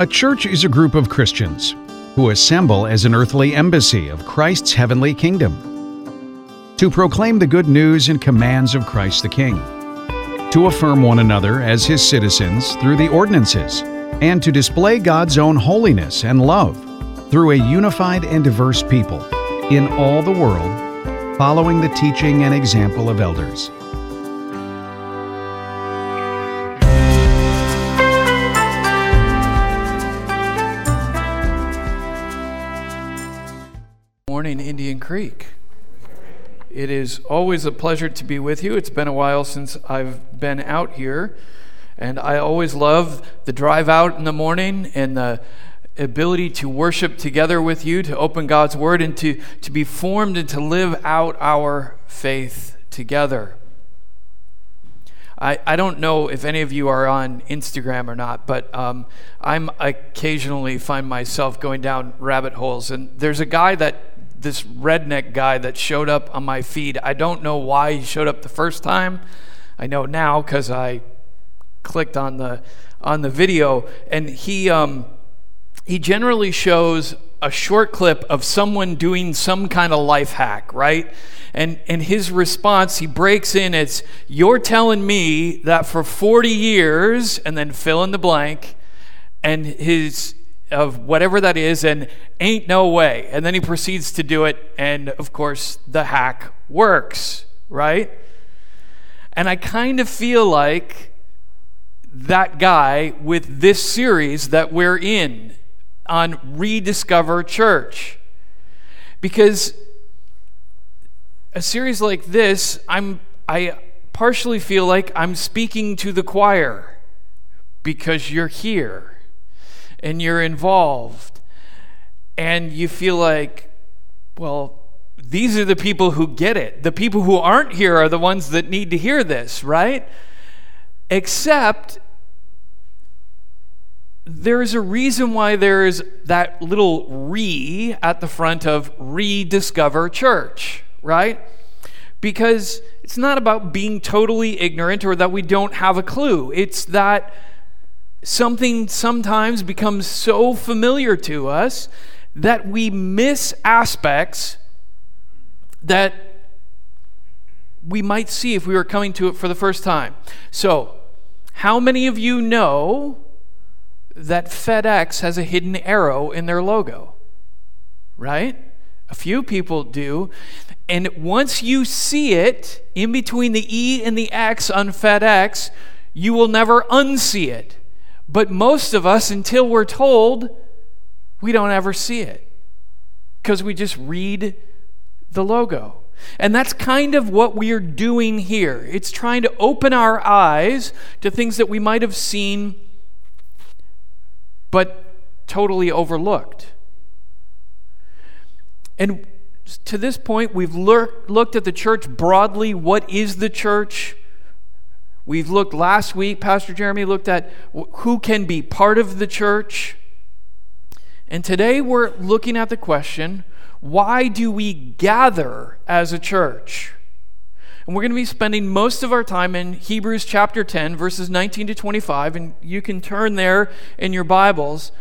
A church is a group of Christians who assemble as an earthly embassy of Christ's heavenly kingdom to proclaim the good news and commands of Christ the King, to affirm one another as his citizens through the ordinances, and to display God's own holiness and love through a unified and diverse people in all the world, following the teaching and example of elders. Creek. It is always a pleasure to be with you. It's been a while since I've been out here, and I always love the drive out in the morning and the ability to worship together with you, to open God's Word, and to, to be formed and to live out our faith together. I, I don't know if any of you are on Instagram or not, but um, I'm occasionally find myself going down rabbit holes. And there's a guy that this redneck guy that showed up on my feed. I don't know why he showed up the first time. I know now because I clicked on the on the video, and he um, he generally shows a short clip of someone doing some kind of life hack, right? And and his response, he breaks in. It's you're telling me that for 40 years, and then fill in the blank, and his of whatever that is, and ain't no way. And then he proceeds to do it, and of course, the hack works, right? And I kind of feel like that guy with this series that we're in on Rediscover Church. Because a series like this, I'm I partially feel like I'm speaking to the choir because you're here and you're involved and you feel like, well, these are the people who get it. The people who aren't here are the ones that need to hear this, right? Except there's a reason why there's that little re at the front of rediscover church, right? Because it's not about being totally ignorant or that we don't have a clue. It's that something sometimes becomes so familiar to us that we miss aspects that we might see if we were coming to it for the first time. So, how many of you know that FedEx has a hidden arrow in their logo? Right? A few people do. And once you see it in between the E and the X on FedEx, you will never unsee it. But most of us, until we're told, we don't ever see it because we just read the logo. And that's kind of what we're doing here. It's trying to open our eyes to things that we might have seen but totally overlooked. And to this point, we've looked at the church broadly. What is the church? We've looked last week, Pastor Jeremy looked at who can be part of the church. And today we're looking at the question why do we gather as a church? And we're going to be spending most of our time in Hebrews chapter 10, verses 19 to 25. And you can turn there in your Bibles.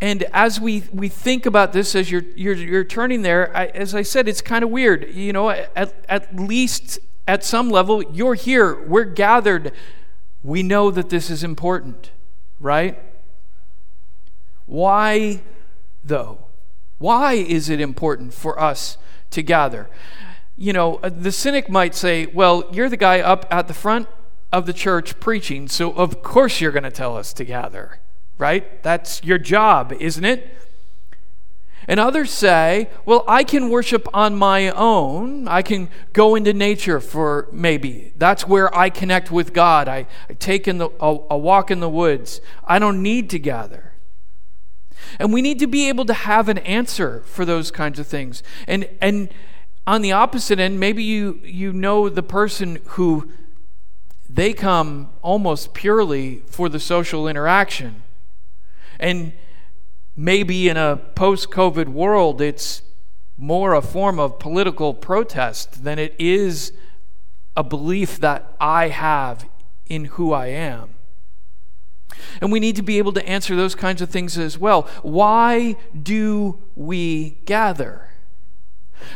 And as we, we think about this, as you're, you're, you're turning there, I, as I said, it's kind of weird. You know, at, at least at some level, you're here, we're gathered. We know that this is important, right? Why, though? Why is it important for us to gather? You know, uh, the cynic might say, well, you're the guy up at the front of the church preaching, so of course you're going to tell us to gather, right? That's your job, isn't it? And others say, well, I can worship on my own. I can go into nature for maybe. That's where I connect with God. I, I take in the, a, a walk in the woods. I don't need to gather. And we need to be able to have an answer for those kinds of things. And, and on the opposite end, maybe you, you know the person who they come almost purely for the social interaction. And maybe in a post COVID world, it's more a form of political protest than it is a belief that I have in who I am. And we need to be able to answer those kinds of things as well. Why do we gather?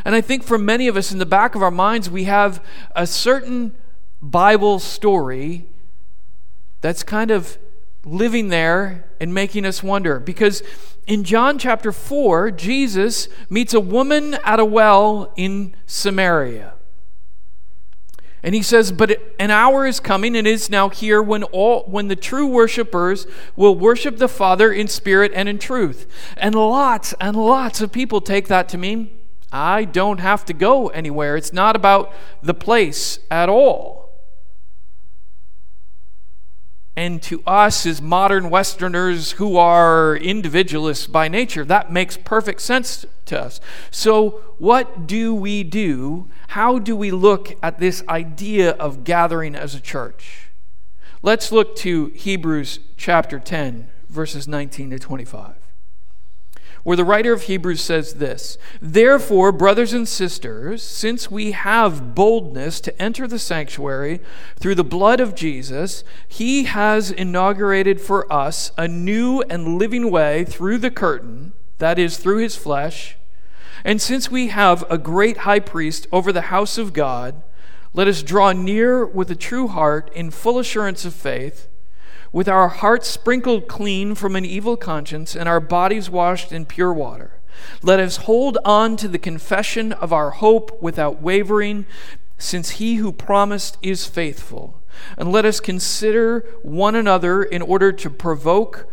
And I think for many of us in the back of our minds, we have a certain Bible story that's kind of living there and making us wonder. Because in John chapter 4, Jesus meets a woman at a well in Samaria. And he says, But an hour is coming and is now here when all when the true worshipers will worship the Father in spirit and in truth. And lots and lots of people take that to mean I don't have to go anywhere. It's not about the place at all. And to us, as modern Westerners who are individualists by nature, that makes perfect sense to us. So, what do we do? How do we look at this idea of gathering as a church? Let's look to Hebrews chapter 10, verses 19 to 25 where the writer of Hebrews says this Therefore, brothers and sisters, since we have boldness to enter the sanctuary through the blood of Jesus, he has inaugurated for us a new and living way through the curtain, that is, through his flesh. And since we have a great high priest over the house of God, let us draw near with a true heart in full assurance of faith with our hearts sprinkled clean from an evil conscience and our bodies washed in pure water. Let us hold on to the confession of our hope without wavering, since he who promised is faithful. And let us consider one another in order to provoke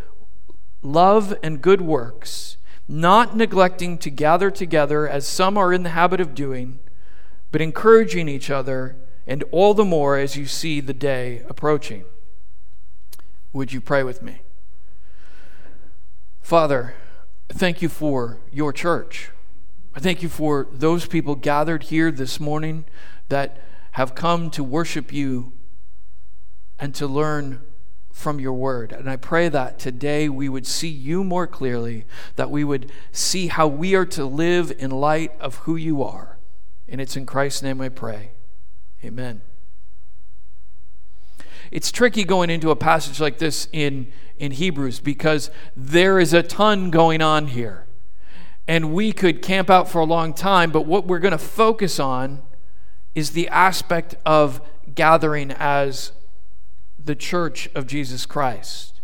love and good works, not neglecting to gather together as some are in the habit of doing, but encouraging each other, and all the more as you see the day approaching. Would you pray with me? Father, thank you for your church. I thank you for those people gathered here this morning that have come to worship you and to learn from your word. And I pray that today we would see you more clearly, that we would see how we are to live in light of who you are. And it's in Christ's name I pray. Amen it's tricky going into a passage like this in, in Hebrews because there is a ton going on here. And we could camp out for a long time, but what we're going to focus on is the aspect of gathering as the church of Jesus Christ.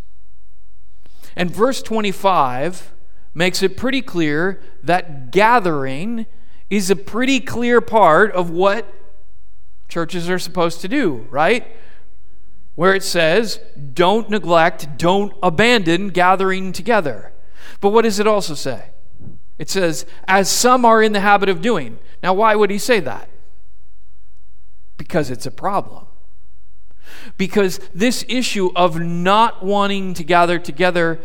And verse 25 makes it pretty clear that gathering is a pretty clear part of what churches are supposed to do, right? Where it says, don't neglect, don't abandon gathering together. But what does it also say? It says, as some are in the habit of doing. Now, why would he say that? Because it's a problem. Because this issue of not wanting to gather together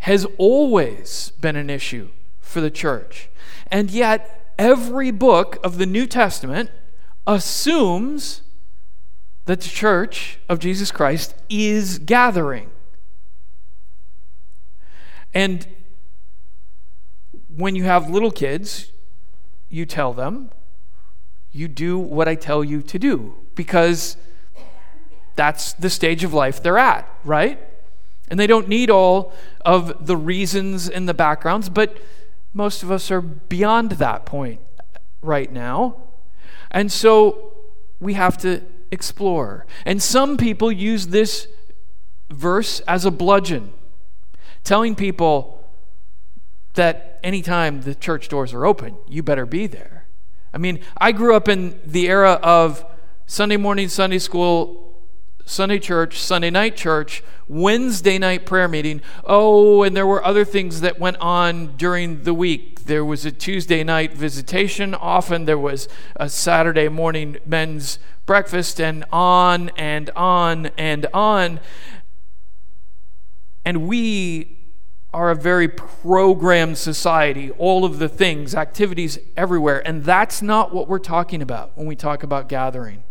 has always been an issue for the church. And yet, every book of the New Testament assumes that the church of Jesus Christ is gathering. And when you have little kids, you tell them, you do what I tell you to do because that's the stage of life they're at, right? And they don't need all of the reasons and the backgrounds, but most of us are beyond that point right now. And so we have to explore. And some people use this verse as a bludgeon, telling people that anytime the church doors are open, you better be there. I mean, I grew up in the era of Sunday morning Sunday school, Sunday church, Sunday night church, Wednesday night prayer meeting. Oh, and there were other things that went on during the week. There was a Tuesday night visitation. Often there was a Saturday morning men's breakfast, and on and on and on. And we are a very programmed society, all of the things, activities everywhere. And that's not what we're talking about when we talk about gathering.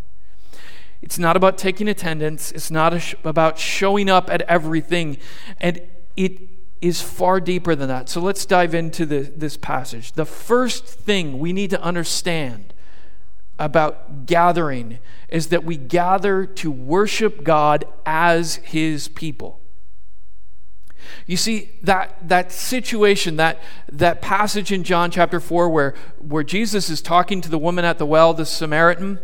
It's not about taking attendance, it's not sh- about showing up at everything. And it is far deeper than that. So let's dive into the, this passage. The first thing we need to understand about gathering is that we gather to worship God as His people. You see, that, that situation, that, that passage in John chapter 4 where, where Jesus is talking to the woman at the well, the Samaritan,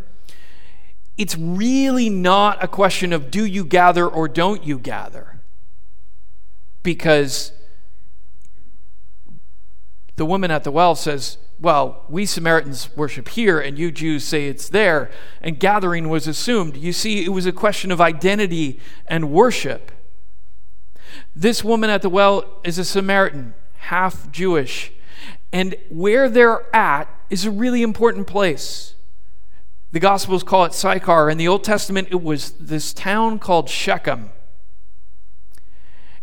it's really not a question of do you gather or don't you gather. Because the woman at the well says, Well, we Samaritans worship here, and you Jews say it's there. And gathering was assumed. You see, it was a question of identity and worship. This woman at the well is a Samaritan, half Jewish. And where they're at is a really important place. The Gospels call it Sychar. In the Old Testament, it was this town called Shechem.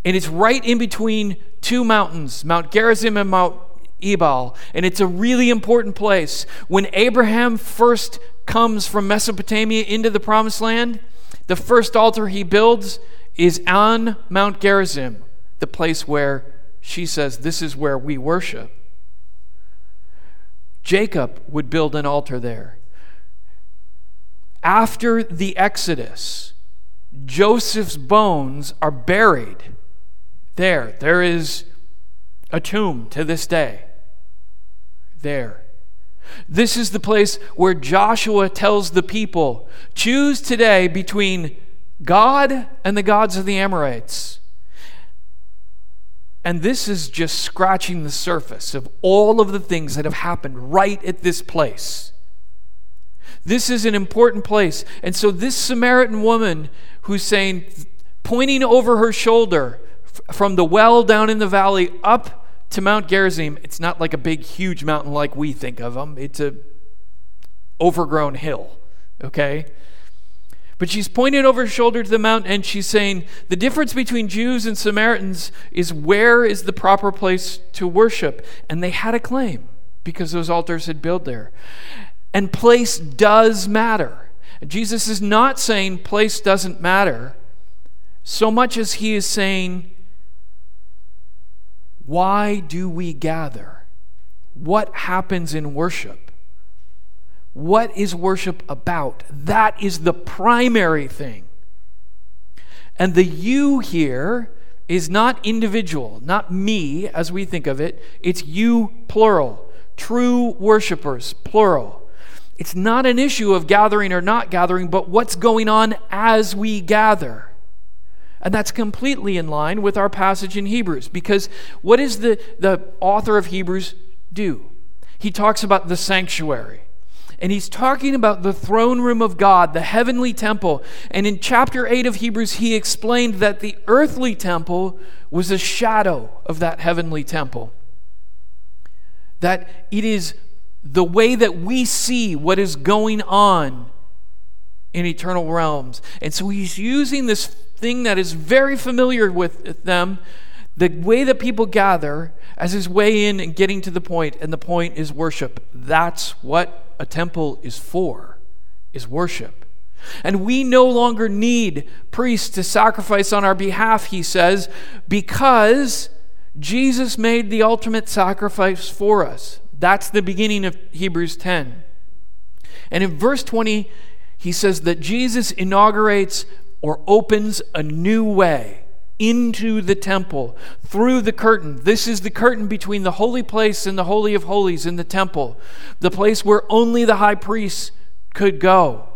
And it's right in between two mountains, Mount Gerizim and Mount Ebal. And it's a really important place. When Abraham first comes from Mesopotamia into the promised land, the first altar he builds is on Mount Gerizim, the place where she says, This is where we worship. Jacob would build an altar there. After the Exodus, Joseph's bones are buried there. There is a tomb to this day. There. This is the place where Joshua tells the people choose today between God and the gods of the Amorites. And this is just scratching the surface of all of the things that have happened right at this place. This is an important place. And so, this Samaritan woman who's saying, pointing over her shoulder from the well down in the valley up to Mount Gerizim, it's not like a big, huge mountain like we think of them. It's a overgrown hill, okay? But she's pointing over her shoulder to the mountain and she's saying, the difference between Jews and Samaritans is where is the proper place to worship? And they had a claim because those altars had built there. And place does matter. Jesus is not saying place doesn't matter so much as he is saying, why do we gather? What happens in worship? What is worship about? That is the primary thing. And the you here is not individual, not me as we think of it. It's you, plural. True worshipers, plural. It's not an issue of gathering or not gathering, but what's going on as we gather. And that's completely in line with our passage in Hebrews because what does the, the author of Hebrews do? He talks about the sanctuary. And he's talking about the throne room of God, the heavenly temple. And in chapter 8 of Hebrews, he explained that the earthly temple was a shadow of that heavenly temple. That it is the way that we see what is going on in eternal realms. And so he's using this thing that is very familiar with them, the way that people gather, as his way in and getting to the point. And the point is worship. That's what a temple is for, is worship. And we no longer need priests to sacrifice on our behalf, he says, because Jesus made the ultimate sacrifice for us. That's the beginning of Hebrews 10. And in verse 20, he says that Jesus inaugurates or opens a new way into the temple through the curtain. This is the curtain between the holy place and the Holy of Holies in the temple, the place where only the high priest could go,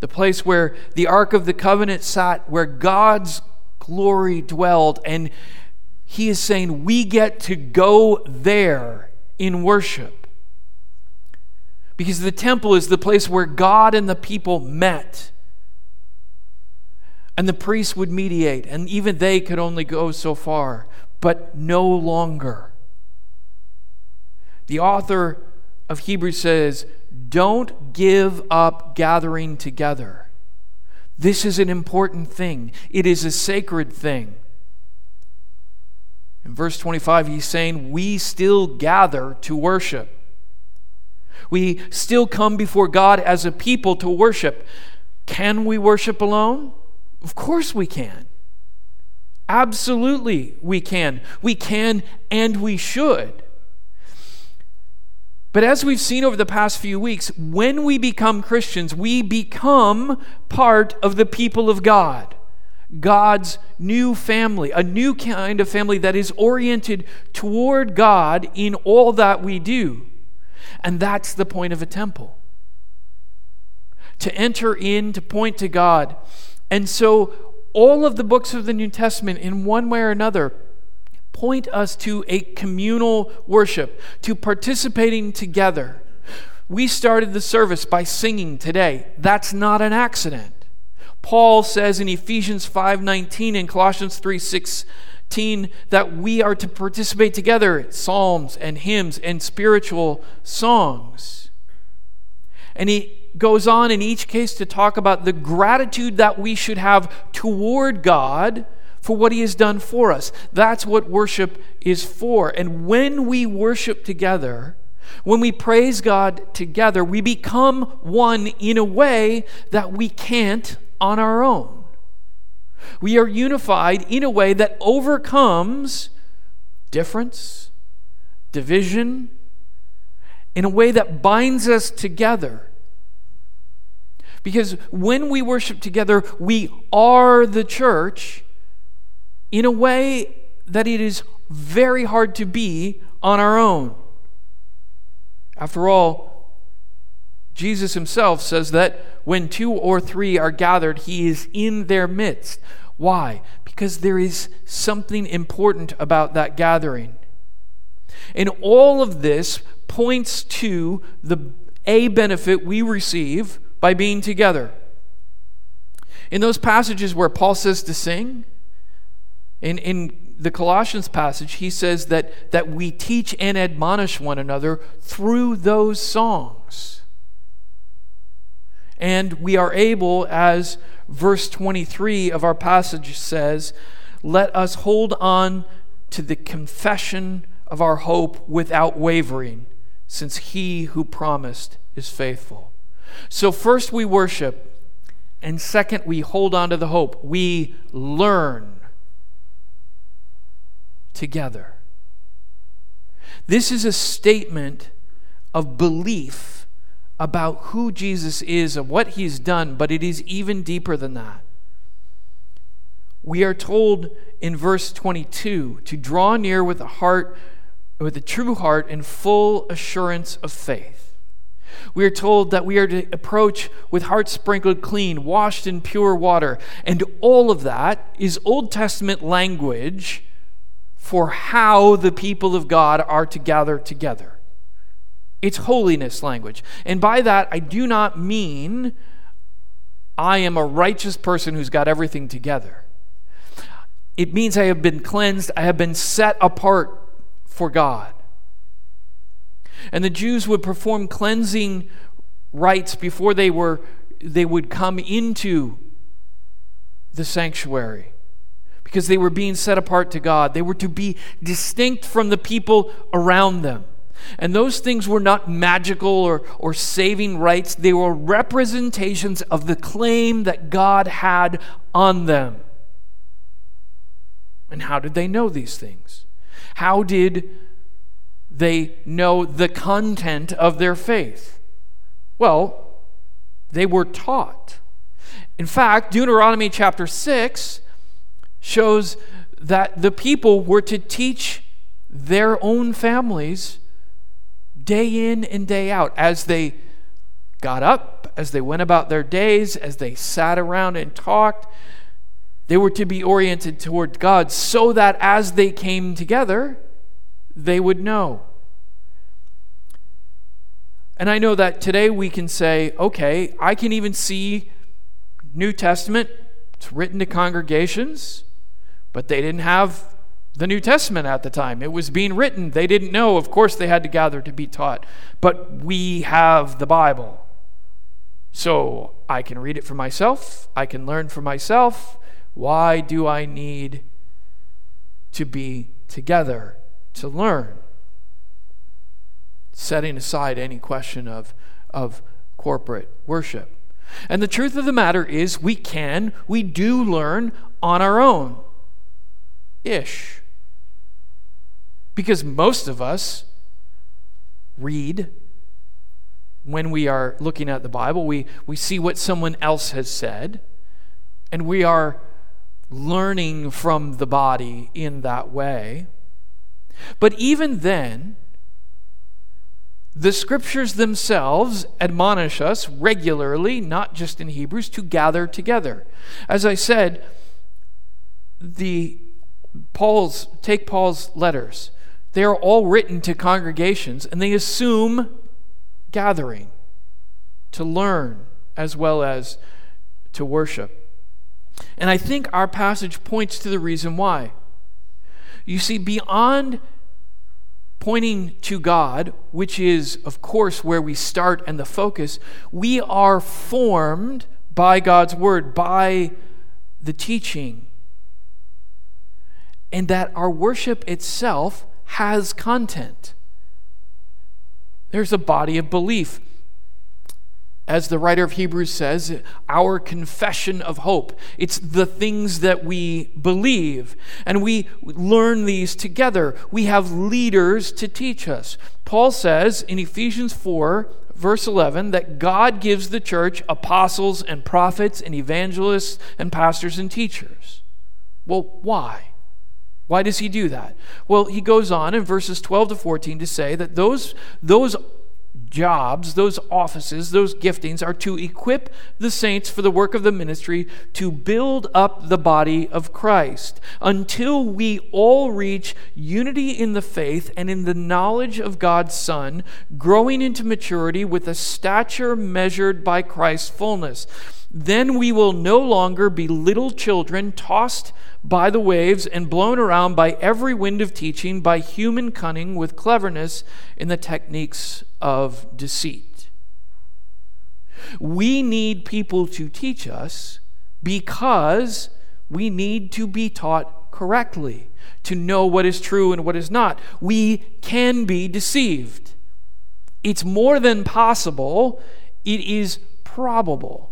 the place where the Ark of the Covenant sat, where God's glory dwelled. And he is saying, We get to go there in worship. Because the temple is the place where God and the people met and the priests would mediate, and even they could only go so far, but no longer. The author of Hebrews says, Don't give up gathering together. This is an important thing, it is a sacred thing. In verse 25, he's saying, We still gather to worship. We still come before God as a people to worship. Can we worship alone? Of course we can. Absolutely, we can. We can and we should. But as we've seen over the past few weeks, when we become Christians, we become part of the people of God. God's new family, a new kind of family that is oriented toward God in all that we do. And that's the point of a temple to enter in, to point to God. And so, all of the books of the New Testament, in one way or another, point us to a communal worship, to participating together. We started the service by singing today. That's not an accident. Paul says in Ephesians 5:19 and Colossians 3:16 that we are to participate together in psalms and hymns and spiritual songs. And he goes on in each case to talk about the gratitude that we should have toward God for what he has done for us. That's what worship is for. And when we worship together, when we praise God together, we become one in a way that we can't on our own. We are unified in a way that overcomes difference, division, in a way that binds us together. Because when we worship together, we are the church in a way that it is very hard to be on our own. After all, Jesus himself says that when two or three are gathered, he is in their midst. Why? Because there is something important about that gathering. And all of this points to the a benefit we receive by being together. In those passages where Paul says to sing, in, in the Colossians passage, he says that, that we teach and admonish one another through those songs. And we are able, as verse 23 of our passage says, let us hold on to the confession of our hope without wavering, since he who promised is faithful. So, first we worship, and second we hold on to the hope. We learn together. This is a statement of belief about who Jesus is and what he's done, but it is even deeper than that. We are told in verse 22 to draw near with a heart with a true heart and full assurance of faith. We are told that we are to approach with hearts sprinkled clean, washed in pure water. And all of that is Old Testament language for how the people of God are to gather together. It's holiness language. And by that, I do not mean I am a righteous person who's got everything together. It means I have been cleansed, I have been set apart for God. And the Jews would perform cleansing rites before they were they would come into the sanctuary because they were being set apart to God. They were to be distinct from the people around them. And those things were not magical or, or saving rites, they were representations of the claim that God had on them. And how did they know these things? How did they know the content of their faith? Well, they were taught. In fact, Deuteronomy chapter 6 shows that the people were to teach their own families day in and day out as they got up, as they went about their days, as they sat around and talked. They were to be oriented toward God so that as they came together, they would know. And I know that today we can say, okay, I can even see New Testament, it's written to congregations. But they didn't have the New Testament at the time. It was being written. They didn't know. Of course, they had to gather to be taught. But we have the Bible. So I can read it for myself. I can learn for myself. Why do I need to be together to learn? Setting aside any question of, of corporate worship. And the truth of the matter is, we can, we do learn on our own ish. Because most of us read when we are looking at the Bible, we, we see what someone else has said, and we are learning from the body in that way. But even then, the scriptures themselves admonish us regularly, not just in Hebrews, to gather together. As I said, the Paul's take Paul's letters. They are all written to congregations and they assume gathering to learn as well as to worship. And I think our passage points to the reason why. You see, beyond pointing to God, which is, of course, where we start and the focus, we are formed by God's Word, by the teaching. And that our worship itself has content. There's a body of belief as the writer of Hebrews says, our confession of hope. It's the things that we believe. And we learn these together. We have leaders to teach us. Paul says in Ephesians 4, verse 11, that God gives the church apostles and prophets and evangelists and pastors and teachers. Well, why? Why does he do that? Well, he goes on in verses 12 to 14 to say that those, those jobs, those offices, those giftings are to equip the saints for the work of the ministry to build up the body of Christ until we all reach unity in the faith and in the knowledge of God's Son, growing into maturity with a stature measured by Christ's fullness. Then we will no longer be little children tossed by the waves and blown around by every wind of teaching, by human cunning with cleverness in the techniques of deceit. We need people to teach us because we need to be taught correctly, to know what is true and what is not. We can be deceived. It's more than possible, it is probable.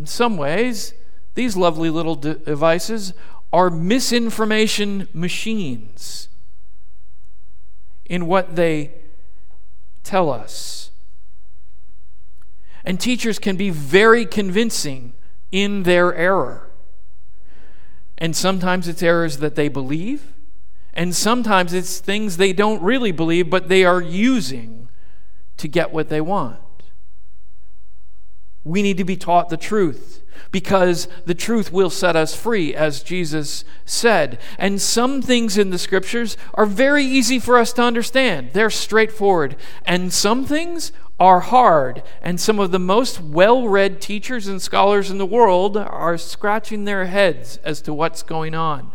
In some ways, these lovely little devices are misinformation machines in what they tell us. And teachers can be very convincing in their error. And sometimes it's errors that they believe, and sometimes it's things they don't really believe, but they are using to get what they want. We need to be taught the truth because the truth will set us free, as Jesus said. And some things in the scriptures are very easy for us to understand, they're straightforward. And some things are hard. And some of the most well read teachers and scholars in the world are scratching their heads as to what's going on.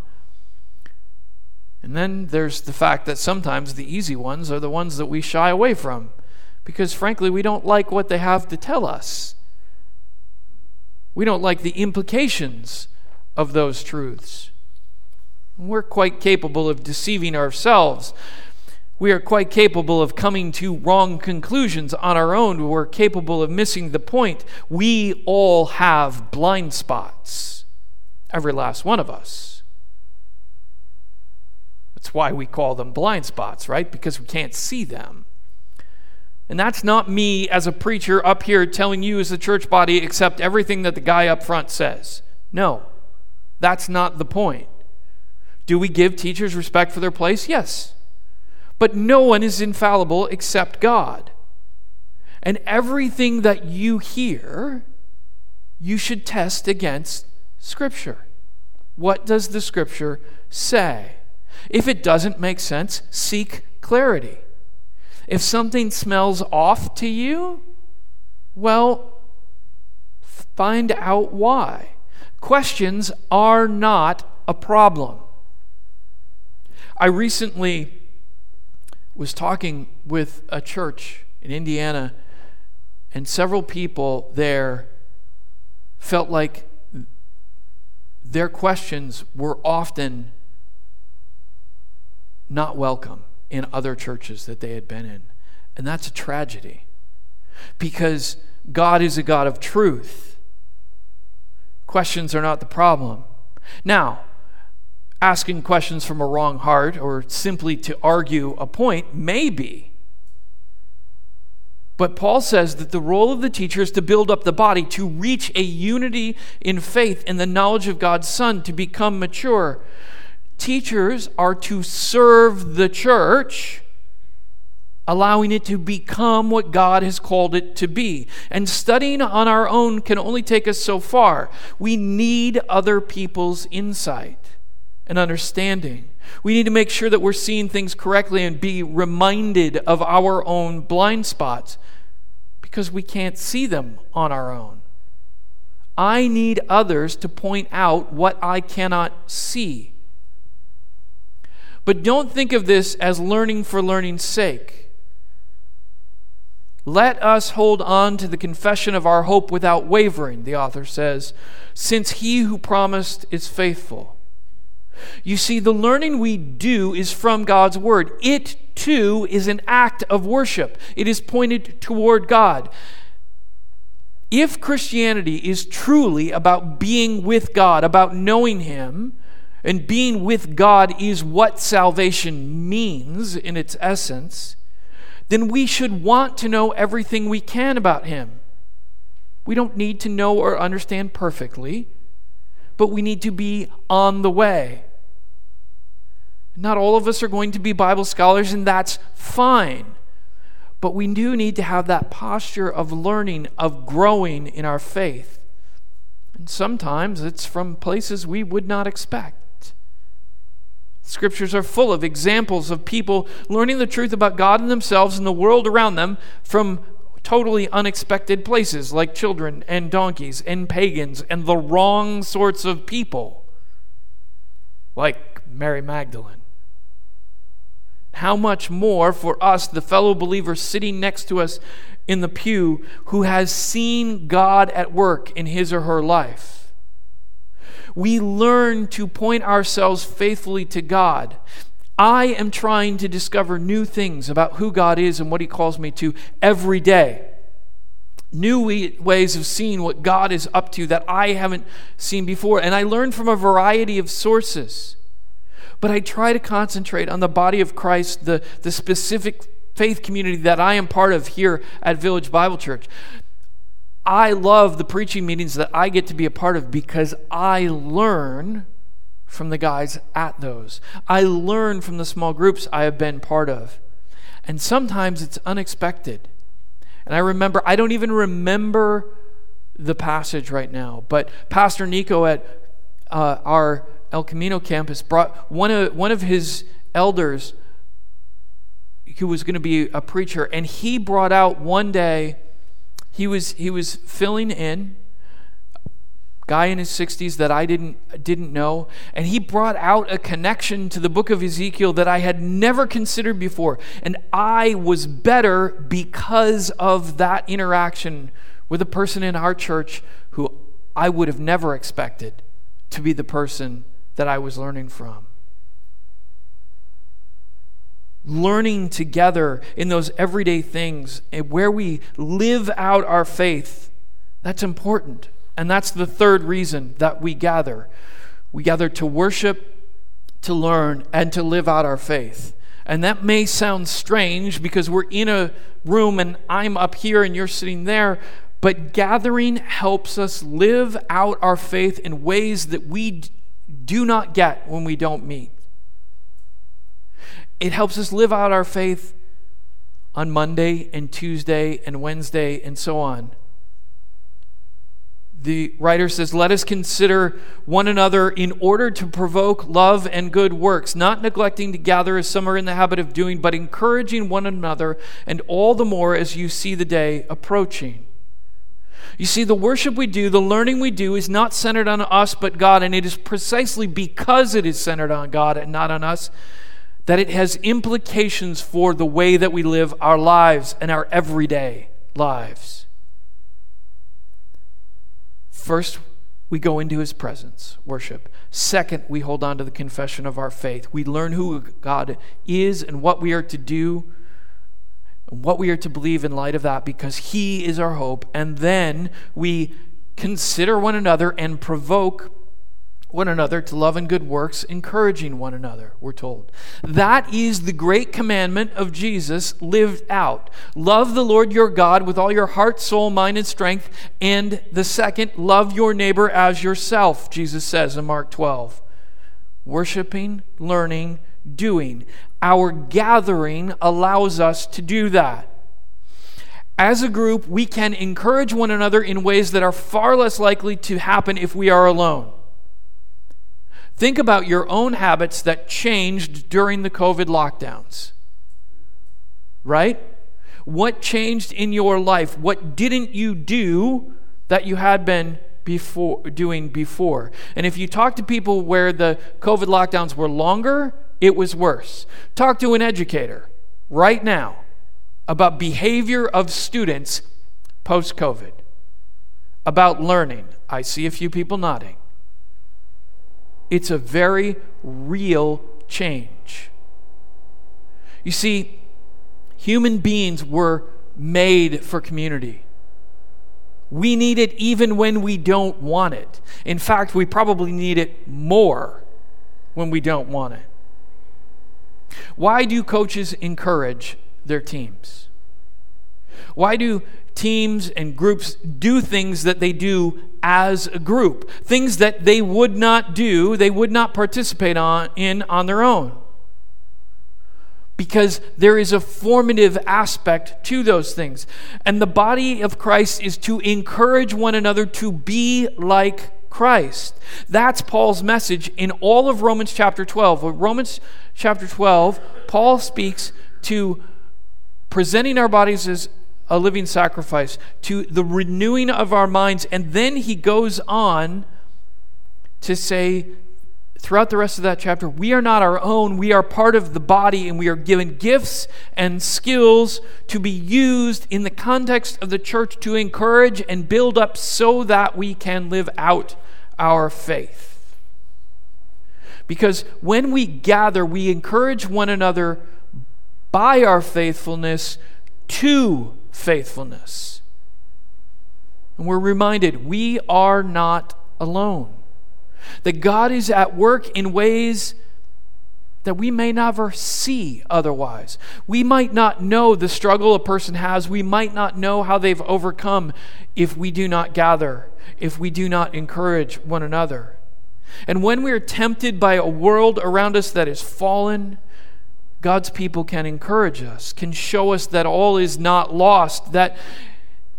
And then there's the fact that sometimes the easy ones are the ones that we shy away from because, frankly, we don't like what they have to tell us. We don't like the implications of those truths. We're quite capable of deceiving ourselves. We are quite capable of coming to wrong conclusions on our own. We're capable of missing the point. We all have blind spots, every last one of us. That's why we call them blind spots, right? Because we can't see them. And that's not me as a preacher up here telling you as a church body accept everything that the guy up front says. No, that's not the point. Do we give teachers respect for their place? Yes. But no one is infallible except God. And everything that you hear, you should test against Scripture. What does the Scripture say? If it doesn't make sense, seek clarity. If something smells off to you, well, find out why. Questions are not a problem. I recently was talking with a church in Indiana, and several people there felt like their questions were often not welcome in other churches that they had been in. And that's a tragedy because God is a God of truth. Questions are not the problem. Now, asking questions from a wrong heart or simply to argue a point may be. But Paul says that the role of the teacher is to build up the body, to reach a unity in faith and the knowledge of God's Son, to become mature. Teachers are to serve the church, allowing it to become what God has called it to be. And studying on our own can only take us so far. We need other people's insight and understanding. We need to make sure that we're seeing things correctly and be reminded of our own blind spots because we can't see them on our own. I need others to point out what I cannot see. But don't think of this as learning for learning's sake. Let us hold on to the confession of our hope without wavering, the author says, since he who promised is faithful. You see, the learning we do is from God's Word. It too is an act of worship, it is pointed toward God. If Christianity is truly about being with God, about knowing Him, and being with God is what salvation means in its essence, then we should want to know everything we can about Him. We don't need to know or understand perfectly, but we need to be on the way. Not all of us are going to be Bible scholars, and that's fine. But we do need to have that posture of learning, of growing in our faith. And sometimes it's from places we would not expect. Scriptures are full of examples of people learning the truth about God and themselves and the world around them from totally unexpected places, like children and donkeys and pagans and the wrong sorts of people, like Mary Magdalene how much more for us, the fellow believer sitting next to us in the pew, who has seen God at work in his or her life? We learn to point ourselves faithfully to God. I am trying to discover new things about who God is and what He calls me to every day. New ways of seeing what God is up to that I haven't seen before. And I learn from a variety of sources but I try to concentrate on the body of Christ, the, the specific faith community that I am part of here at Village Bible Church. I love the preaching meetings that I get to be a part of because I learn from the guys at those. I learn from the small groups I have been part of. And sometimes it's unexpected. And I remember, I don't even remember the passage right now, but Pastor Nico at uh, our El Camino campus brought one of, one of his elders who was going to be a preacher, and he brought out one day, he was, he was filling in, guy in his 60s that I didn't, didn't know, and he brought out a connection to the book of Ezekiel that I had never considered before. And I was better because of that interaction with a person in our church who I would have never expected to be the person that I was learning from. Learning together in those everyday things eh, where we live out our faith, that's important. And that's the third reason that we gather. We gather to worship, to learn, and to live out our faith. And that may sound strange because we're in a room and I'm up here and you're sitting there, but gathering helps us live out our faith in ways that we do not get when we don't meet. It helps us live out our faith on Monday and Tuesday and Wednesday and so on. The writer says, Let us consider one another in order to provoke love and good works, not neglecting to gather as some are in the habit of doing, but encouraging one another, and all the more as you see the day approaching. You see, the worship we do, the learning we do, is not centered on us but God, and it is precisely because it is centered on God and not on us that it has implications for the way that we live our lives and our everyday lives. First, we go into his presence, worship. Second, we hold on to the confession of our faith. We learn who God is and what we are to do and what we are to believe in light of that because He is our hope. And then we consider one another and provoke one another to love and good works, encouraging one another, we're told. That is the great commandment of Jesus lived out. Love the Lord your God with all your heart, soul, mind, and strength. And the second, love your neighbor as yourself, Jesus says in Mark 12. Worshipping, learning, doing. Our gathering allows us to do that. As a group, we can encourage one another in ways that are far less likely to happen if we are alone. Think about your own habits that changed during the COVID lockdowns. Right? What changed in your life? What didn't you do that you had been before doing before? And if you talk to people where the COVID lockdowns were longer, it was worse. Talk to an educator right now about behavior of students post COVID, about learning. I see a few people nodding. It's a very real change. You see, human beings were made for community. We need it even when we don't want it. In fact, we probably need it more when we don't want it. Why do coaches encourage their teams? Why do teams and groups do things that they do as a group, things that they would not do, they would not participate on, in on their own. Because there is a formative aspect to those things. And the body of Christ is to encourage one another to be like Christ. That's Paul's message in all of Romans chapter 12. Romans chapter 12, Paul speaks to presenting our bodies as a living sacrifice, to the renewing of our minds. And then he goes on to say, throughout the rest of that chapter, we are not our own. We are part of the body, and we are given gifts and skills to be used in the context of the church to encourage and build up so that we can live out our faith. Because when we gather, we encourage one another by our faithfulness to faithfulness. And we're reminded we are not alone. That God is at work in ways that we may never see otherwise. We might not know the struggle a person has. We might not know how they've overcome if we do not gather, if we do not encourage one another. And when we are tempted by a world around us that is fallen, God's people can encourage us, can show us that all is not lost, that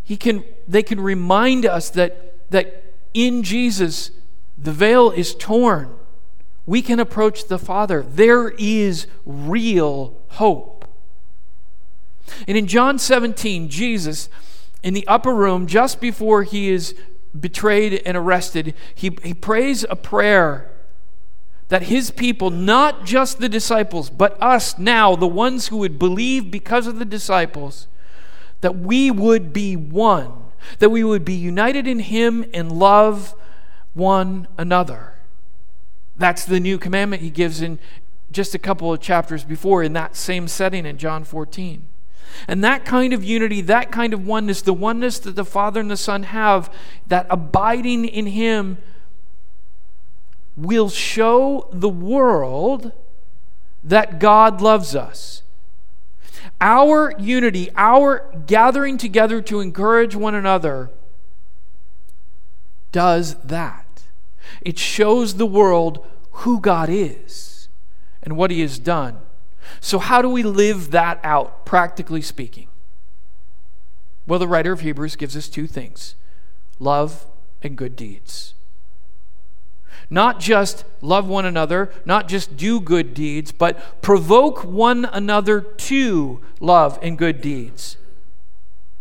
he can, they can remind us that, that in Jesus the veil is torn. We can approach the Father. There is real hope. And in John 17, Jesus, in the upper room, just before he is betrayed and arrested, he, he prays a prayer that his people, not just the disciples, but us now, the ones who would believe because of the disciples, that we would be one, that we would be united in him and love one another. That's the new commandment he gives in just a couple of chapters before in that same setting in John 14. And that kind of unity, that kind of oneness, the oneness that the Father and the Son have, that abiding in him will show the world that God loves us. Our unity, our gathering together to encourage one another, does that. It shows the world who God is and what He has done. So, how do we live that out, practically speaking? Well, the writer of Hebrews gives us two things love and good deeds. Not just love one another, not just do good deeds, but provoke one another to love and good deeds.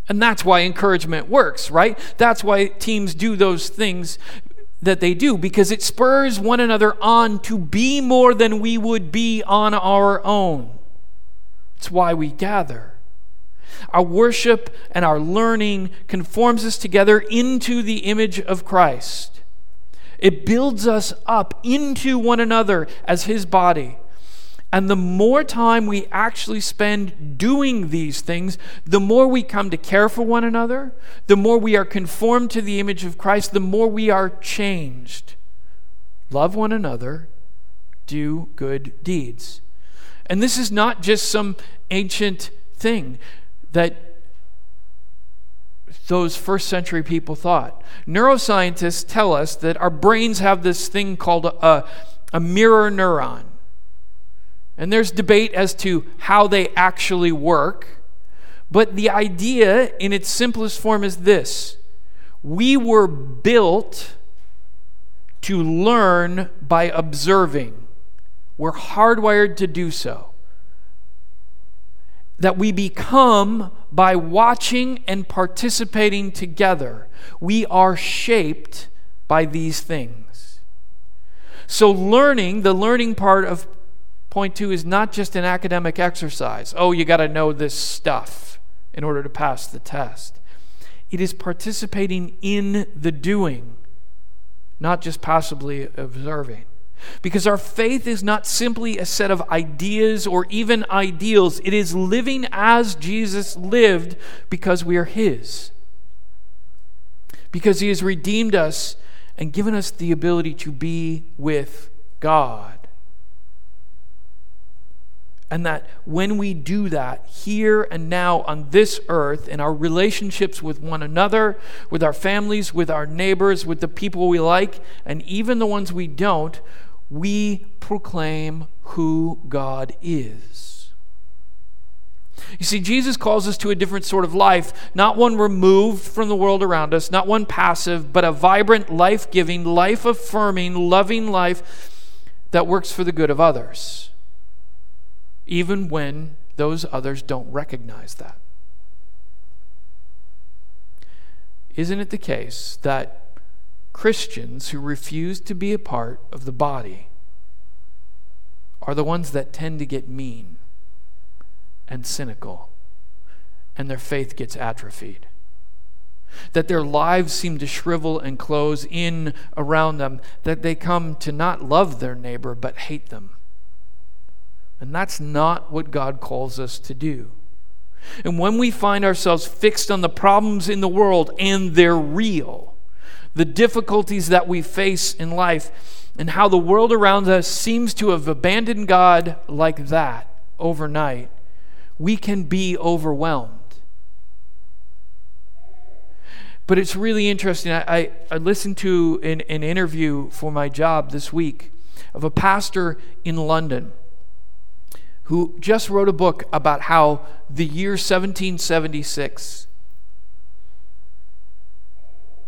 And that's why encouragement works, right? That's why teams do those things that they do, because it spurs one another on to be more than we would be on our own. It's why we gather. Our worship and our learning conforms us together into the image of Christ. It builds us up into one another as His body. And the more time we actually spend doing these things, the more we come to care for one another, the more we are conformed to the image of Christ, the more we are changed love one another, do good deeds. And this is not just some ancient thing that those first century people thought. Neuroscientists tell us that our brains have this thing called a, a mirror neuron. And there's debate as to how they actually work. But the idea, in its simplest form, is this we were built to learn by observing, we're hardwired to do so that we become by watching and participating together. We are shaped by these things. So, learning, the learning part of point two, is not just an academic exercise. Oh, you got to know this stuff in order to pass the test. It is participating in the doing, not just passively observing. Because our faith is not simply a set of ideas or even ideals, it is living as Jesus lived because we are His. Because He has redeemed us and given us the ability to be with God. And that when we do that here and now on this earth, in our relationships with one another, with our families, with our neighbors, with the people we like, and even the ones we don't, we proclaim who God is. You see, Jesus calls us to a different sort of life, not one removed from the world around us, not one passive, but a vibrant, life giving, life affirming, loving life that works for the good of others, even when those others don't recognize that. Isn't it the case that Christians who refuse to be a part of the body are the ones that tend to get mean and cynical, and their faith gets atrophied. That their lives seem to shrivel and close in around them, that they come to not love their neighbor but hate them. And that's not what God calls us to do. And when we find ourselves fixed on the problems in the world and they're real, the difficulties that we face in life, and how the world around us seems to have abandoned God like that overnight, we can be overwhelmed. But it's really interesting. I, I, I listened to an, an interview for my job this week of a pastor in London who just wrote a book about how the year 1776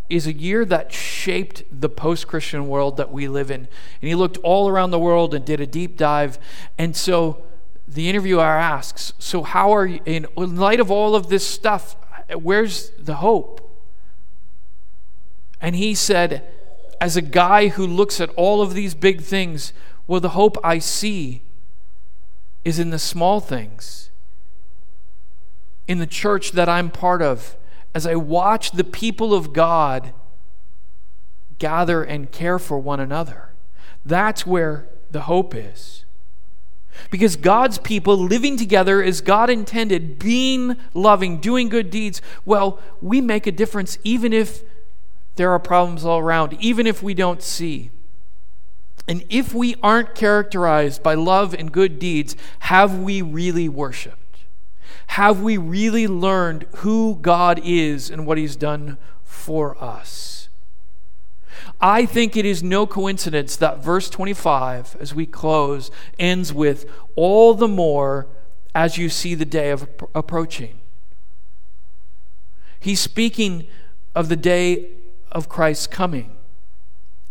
is a year that shaped the post Christian world that we live in. And he looked all around the world and did a deep dive. And so the interviewer asks, So, how are you, in light of all of this stuff, where's the hope? And he said, As a guy who looks at all of these big things, well, the hope I see is in the small things, in the church that I'm part of as I watch the people of God gather and care for one another. That's where the hope is. Because God's people living together as God intended, being loving, doing good deeds, well, we make a difference even if there are problems all around, even if we don't see. And if we aren't characterized by love and good deeds, have we really worshiped? Have we really learned who God is and what He's done for us? I think it is no coincidence that verse 25, as we close, ends with all the more as you see the day of approaching. He's speaking of the day of Christ's coming.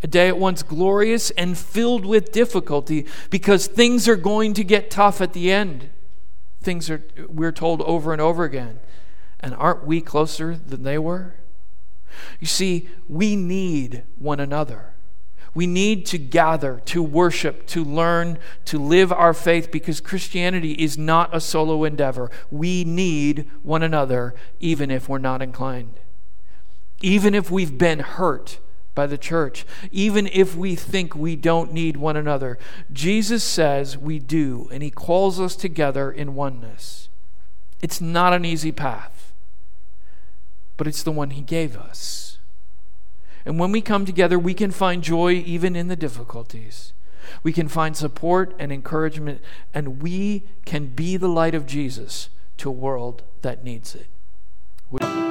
A day at once glorious and filled with difficulty because things are going to get tough at the end things are we're told over and over again. And aren't we closer than they were? You see, we need one another. We need to gather, to worship, to learn, to live our faith because Christianity is not a solo endeavor. We need one another, even if we're not inclined. Even if we've been hurt by the church, even if we think we don't need one another. Jesus says we do, and He calls us together in oneness. It's not an easy path, but it's the one He gave us. And when we come together, we can find joy even in the difficulties. We can find support and encouragement, and we can be the light of Jesus to a world that needs it. We-